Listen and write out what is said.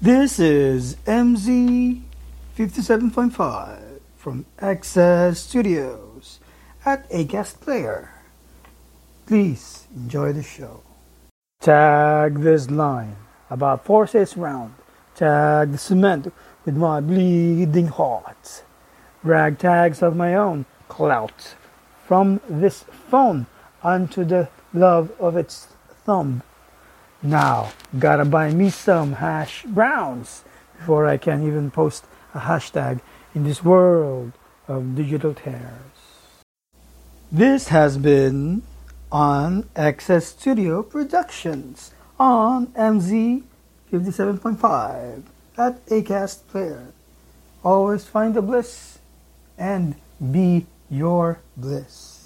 This is MZ 57.5 from Access Studios at Acast Player. Please enjoy the show. Tag this line about forces round. Tag the cement with my bleeding heart. Rag tags of my own clout from this phone onto the love of its thumb. Now, gotta buy me some hash browns before I can even post a hashtag in this world of digital tears. This has been on Access Studio Productions on MZ 57.5 at Acast Player. Always find the bliss and be your bliss.